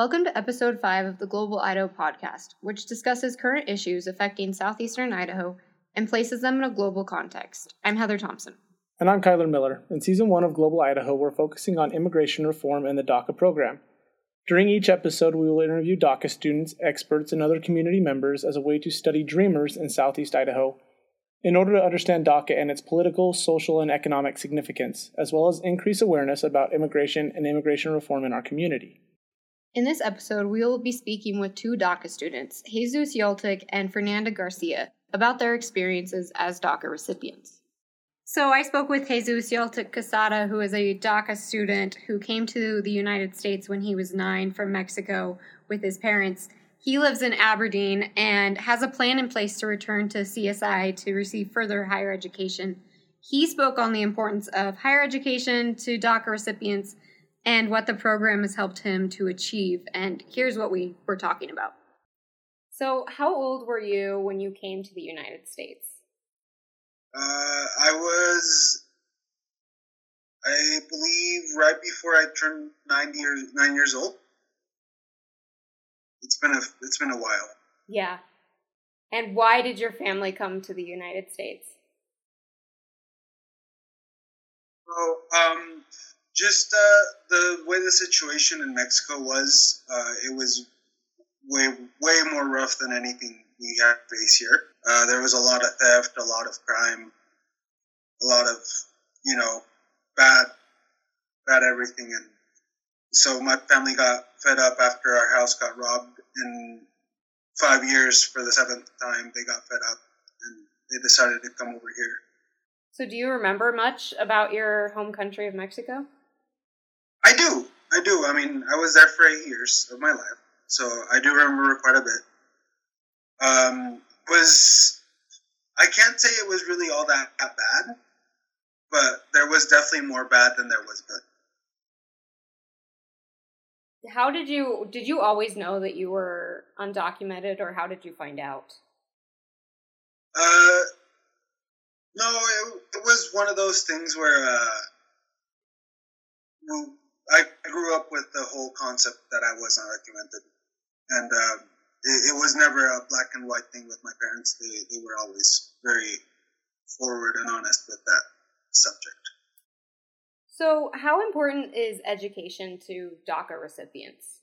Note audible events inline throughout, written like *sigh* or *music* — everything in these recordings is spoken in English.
Welcome to episode 5 of the Global Idaho podcast, which discusses current issues affecting southeastern Idaho and places them in a global context. I'm Heather Thompson. And I'm Kyler Miller. In season 1 of Global Idaho, we're focusing on immigration reform and the DACA program. During each episode, we will interview DACA students, experts, and other community members as a way to study dreamers in southeast Idaho in order to understand DACA and its political, social, and economic significance, as well as increase awareness about immigration and immigration reform in our community. In this episode, we will be speaking with two DACA students, Jesus Yaltic and Fernanda Garcia, about their experiences as DACA recipients. So I spoke with Jesus Yaltic Casada, who is a DACA student who came to the United States when he was nine from Mexico with his parents he lives in Aberdeen and has a plan in place to return to CSI to receive further higher education. He spoke on the importance of higher education to DACA recipients and what the program has helped him to achieve. And here's what we were talking about. So, how old were you when you came to the United States? Uh, I was, I believe, right before I turned nine years nine years old it's been a it's been a while. Yeah. And why did your family come to the United States? Oh, um, just uh, the way the situation in Mexico was, uh, it was way way more rough than anything we have faced here. Uh, there was a lot of theft, a lot of crime, a lot of you know bad bad everything, and so my family got fed up after our house got robbed in five years for the seventh time. They got fed up and they decided to come over here. So, do you remember much about your home country of Mexico? I do. I do. I mean, I was there for eight years of my life, so I do remember quite a bit. Um, was I can't say it was really all that, that bad, but there was definitely more bad than there was good. How did you did you always know that you were undocumented, or how did you find out? Uh, no, it, it was one of those things where uh, I grew up with the whole concept that I was undocumented, and um, it, it, was never a black and white thing with my parents. They they were always very forward and honest with that subject. So, how important is education to DACA recipients?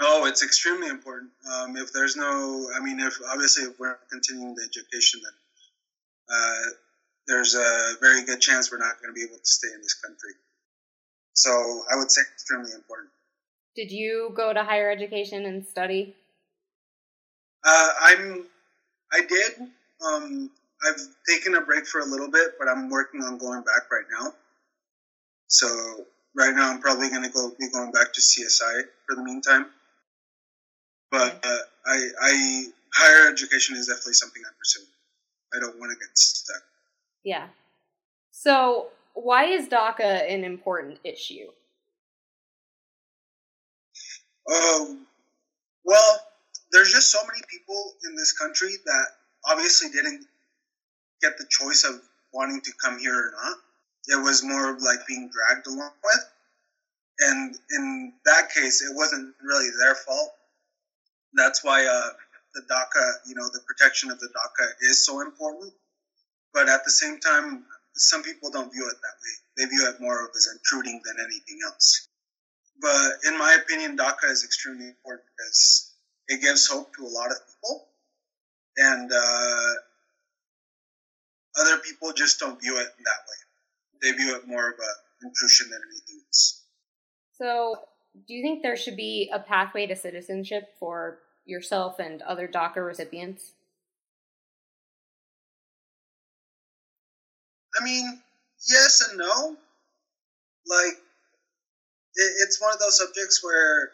Oh, it's extremely important. Um, if there's no, I mean, if obviously if we're continuing the education, then uh, there's a very good chance we're not going to be able to stay in this country. So I would say extremely important. Did you go to higher education and study? Uh, I'm, I did. Um, I've taken a break for a little bit, but I'm working on going back right now. So right now, I'm probably going to go be going back to CSI for the meantime. But uh, I, I higher education is definitely something I'm pursuing. I don't want to get stuck. Yeah. So why is DACA an important issue? Um, well, there's just so many people in this country that obviously didn't get the choice of wanting to come here or not. It was more of like being dragged along with. And in that case, it wasn't really their fault. That's why uh, the DACA, you know, the protection of the DACA is so important. But at the same time, some people don't view it that way. They view it more of as intruding than anything else. But in my opinion, DACA is extremely important because it gives hope to a lot of people. And uh, other people just don't view it that way. They view it more of a intrusion than anything else. So, do you think there should be a pathway to citizenship for yourself and other DACA recipients? I mean, yes and no. Like, it, it's one of those subjects where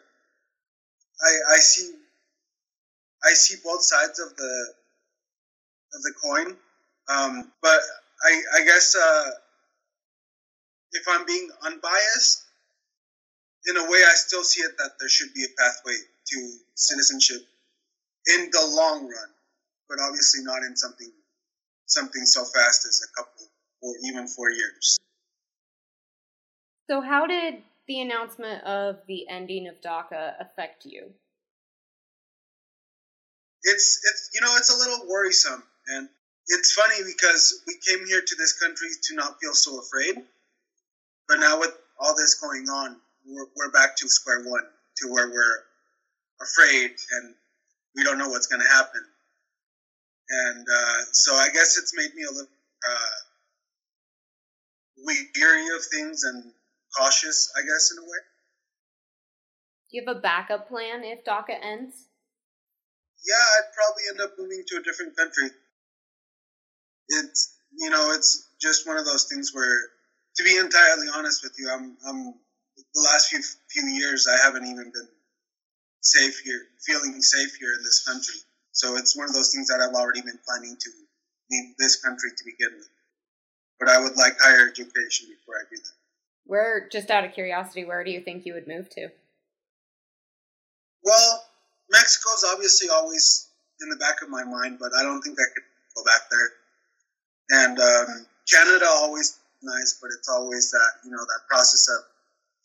I, I see I see both sides of the of the coin. Um, but I, I guess uh, if I'm being unbiased, in a way, I still see it that there should be a pathway to citizenship in the long run, but obviously not in something something so fast as a couple or even four years. So, how did the announcement of the ending of DACA affect you? It's it's you know it's a little worrisome, and it's funny because we came here to this country to not feel so afraid, but now with all this going on, we're, we're back to square one, to where we're afraid and we don't know what's going to happen. And uh, so I guess it's made me a little uh, weary of things and cautious, I guess, in a way. Do you have a backup plan if DACA ends? Yeah, I'd probably end up moving to a different country. It's you know, it's just one of those things where, to be entirely honest with you, I'm I'm the last few few years I haven't even been safe here, feeling safe here in this country. So it's one of those things that I've already been planning to leave this country to begin with. But I would like higher education before I do that. Where, just out of curiosity, where do you think you would move to? Well, Mexico's obviously always in the back of my mind, but I don't think I could go back there. And um, Canada always nice, but it's always that you know that process of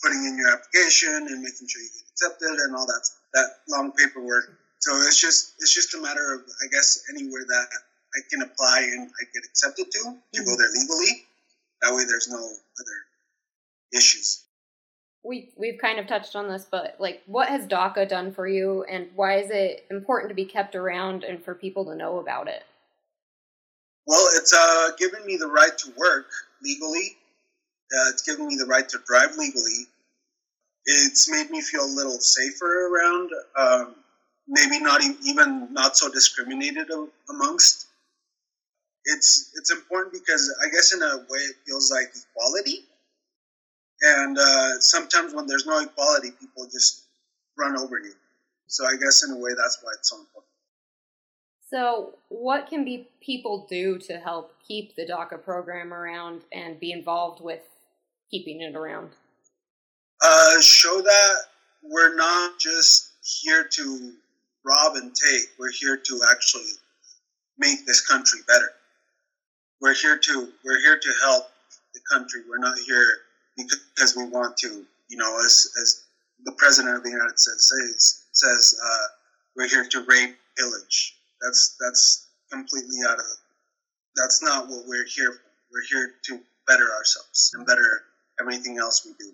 putting in your application and making sure you get accepted and all that that long paperwork. So it's just it's just a matter of I guess anywhere that I can apply and I get accepted to to go there legally. That way, there's no other issues. We we've kind of touched on this, but like, what has DACA done for you, and why is it important to be kept around and for people to know about it? Well, it's uh, given me the right to work legally. Uh, it's given me the right to drive legally. It's made me feel a little safer around. Um, maybe not even not so discriminated amongst. It's it's important because I guess in a way it feels like equality. And uh, sometimes when there's no equality, people just run over you. So I guess in a way that's why it's so important. So, what can be people do to help keep the DACA program around and be involved with keeping it around? Uh, show that we're not just here to rob and take. We're here to actually make this country better. We're here to we're here to help the country. We're not here because we want to. You know, as as the president of the United States says, says uh, we're here to rape, pillage, that's that's completely out of. That's not what we're here for. We're here to better ourselves and better everything else we do.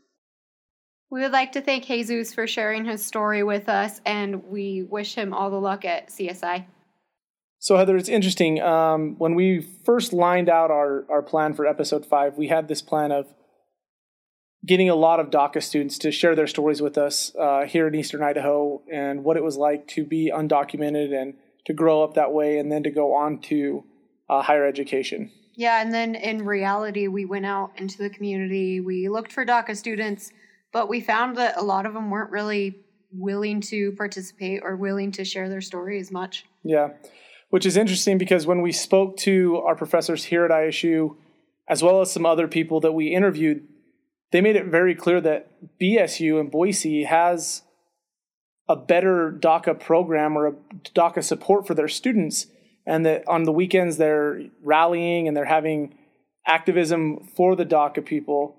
We would like to thank Jesus for sharing his story with us, and we wish him all the luck at CSI. So, Heather, it's interesting. Um, when we first lined out our, our plan for episode five, we had this plan of getting a lot of DACA students to share their stories with us uh, here in Eastern Idaho and what it was like to be undocumented and to grow up that way and then to go on to uh, higher education. Yeah, and then in reality, we went out into the community. We looked for DACA students, but we found that a lot of them weren't really willing to participate or willing to share their story as much. Yeah, which is interesting because when we spoke to our professors here at ISU, as well as some other people that we interviewed, they made it very clear that BSU and Boise has a better DACA program or a DACA support for their students, and that on the weekends they're rallying and they're having activism for the DACA people.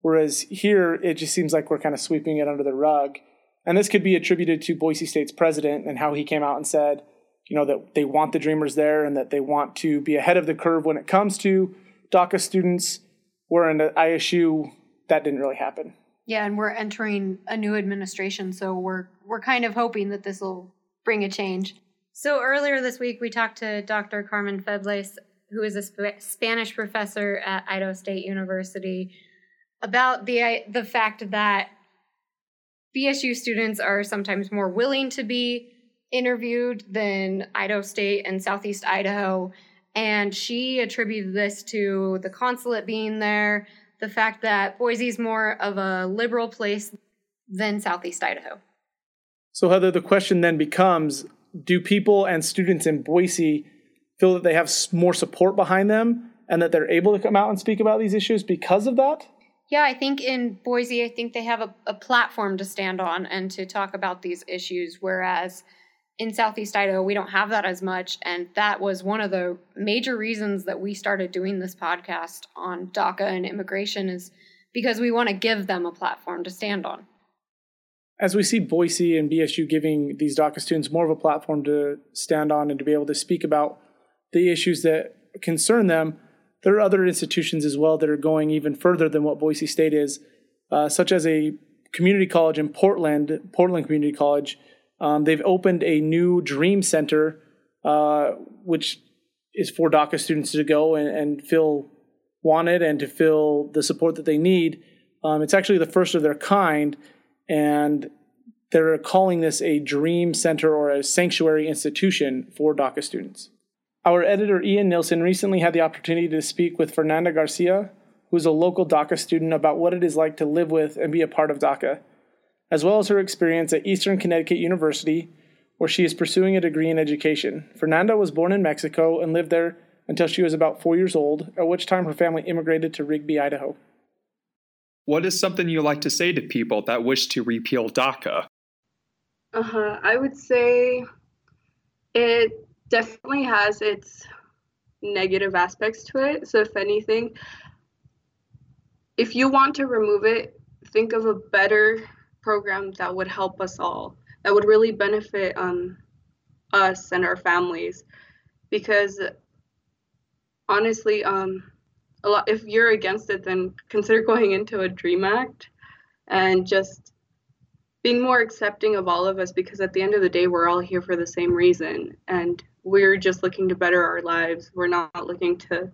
Whereas here, it just seems like we're kind of sweeping it under the rug. And this could be attributed to Boise State's president and how he came out and said, you know, that they want the Dreamers there and that they want to be ahead of the curve when it comes to DACA students. Where in the ISU, that didn't really happen. Yeah, and we're entering a new administration, so we're we're kind of hoping that this will bring a change. So earlier this week, we talked to Dr. Carmen Febles, who is a Sp- Spanish professor at Idaho State University, about the the fact that BSU students are sometimes more willing to be interviewed than Idaho State and Southeast Idaho. And she attributed this to the consulate being there, the fact that Boise is more of a liberal place than Southeast Idaho. So, Heather, the question then becomes do people and students in Boise feel that they have more support behind them and that they're able to come out and speak about these issues because of that? Yeah, I think in Boise, I think they have a, a platform to stand on and to talk about these issues, whereas in Southeast Idaho, we don't have that as much. And that was one of the major reasons that we started doing this podcast on DACA and immigration is because we want to give them a platform to stand on. As we see Boise and BSU giving these DACA students more of a platform to stand on and to be able to speak about the issues that concern them, there are other institutions as well that are going even further than what Boise State is, uh, such as a community college in Portland, Portland Community College. Um, they've opened a new Dream Center, uh, which is for DACA students to go and, and, feel wanted and to feel the support that they need. Um, it's actually the first of their kind, and they're calling this a Dream Center or a sanctuary institution for DACA students. Our editor Ian Nilsson recently had the opportunity to speak with Fernanda Garcia, who is a local DACA student, about what it is like to live with and be a part of DACA, as well as her experience at Eastern Connecticut University, where she is pursuing a degree in education. Fernanda was born in Mexico and lived there until she was about four years old, at which time her family immigrated to Rigby, Idaho. What is something you like to say to people that wish to repeal DACA? Uh huh. I would say it definitely has its negative aspects to it. So, if anything, if you want to remove it, think of a better program that would help us all, that would really benefit um, us and our families. Because honestly, um, a lot, if you're against it, then consider *laughs* going into a DREAM Act and just being more accepting of all of us because at the end of the day, we're all here for the same reason. And we're just looking to better our lives. We're not looking to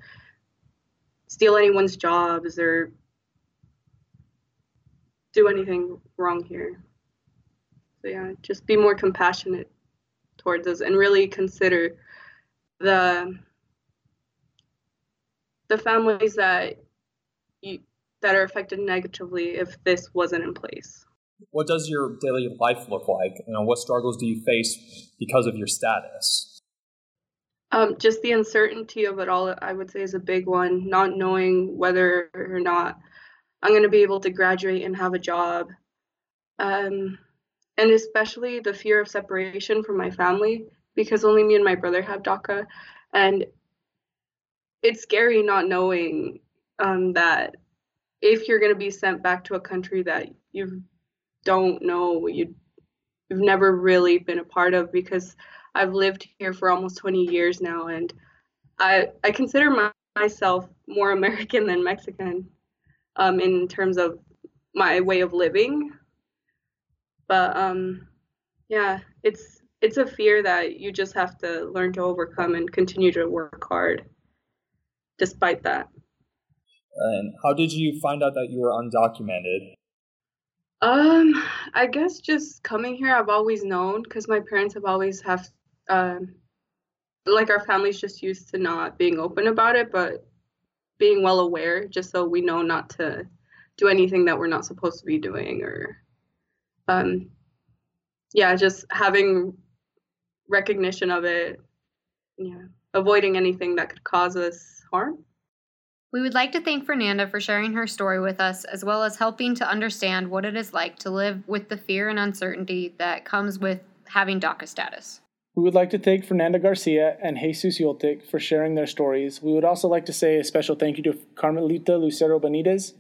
steal anyone's jobs or do anything wrong here. So yeah, just be more compassionate towards us and really consider the the families that you, that are affected negatively if this wasn't in place. What does your daily life look like? You know, what struggles do you face because of your status? Um, just the uncertainty of it all, I would say, is a big one. Not knowing whether or not I'm going to be able to graduate and have a job. Um, and especially the fear of separation from my family, because only me and my brother have DACA. And it's scary not knowing um, that if you're going to be sent back to a country that you don't know, you, you've never really been a part of, because I've lived here for almost 20 years now, and I I consider my, myself more *laughs* American than Mexican, um, in terms of my way of living. But um, yeah, it's it's a fear that you just have to learn to overcome and continue to work hard, despite that. And how did you find out that you were undocumented? Um, I guess just coming here, I've always known because my parents have always have um, like our family's just used to not being open about it, but being well aware, just so we know not to do anything that we're not supposed to be doing, or um, yeah, just having recognition of it, yeah, avoiding anything that could cause us harm. We would like to thank Fernanda for sharing her story with us, as well as helping to understand what it is like to live with the fear and uncertainty that comes with having DACA status. We would like to thank Fernanda Garcia and Jesus Yoltic for sharing their stories. We would also like to say a special thank you to Carmelita Lucero Benitez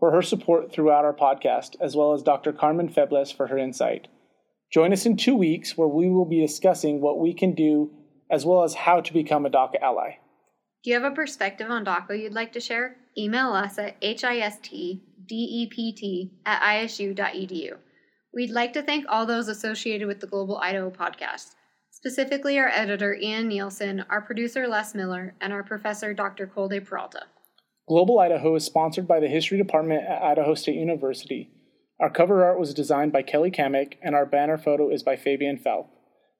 for her support throughout our podcast, as well as Dr. Carmen Febles for her insight. Join us in two weeks where we will be discussing what we can do as well as how to become a DACA ally. Do you have a perspective on DACA you'd like to share? Email us at histdept at isu.edu. We'd like to thank all those associated with the Global Idaho podcast specifically our editor Ian Nielsen, our producer Les Miller, and our professor Dr. Colde Peralta. Global Idaho is sponsored by the History Department at Idaho State University. Our cover art was designed by Kelly Kamek, and our banner photo is by Fabian Felp.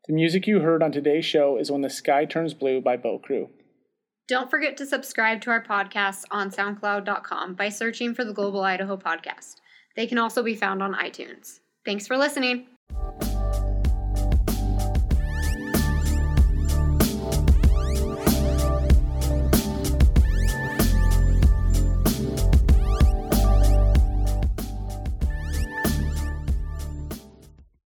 The music you heard on today's show is When the Sky Turns Blue by Boat Crew. Don't forget to subscribe to our podcast on SoundCloud.com by searching for the Global Idaho Podcast. They can also be found on iTunes. Thanks for listening.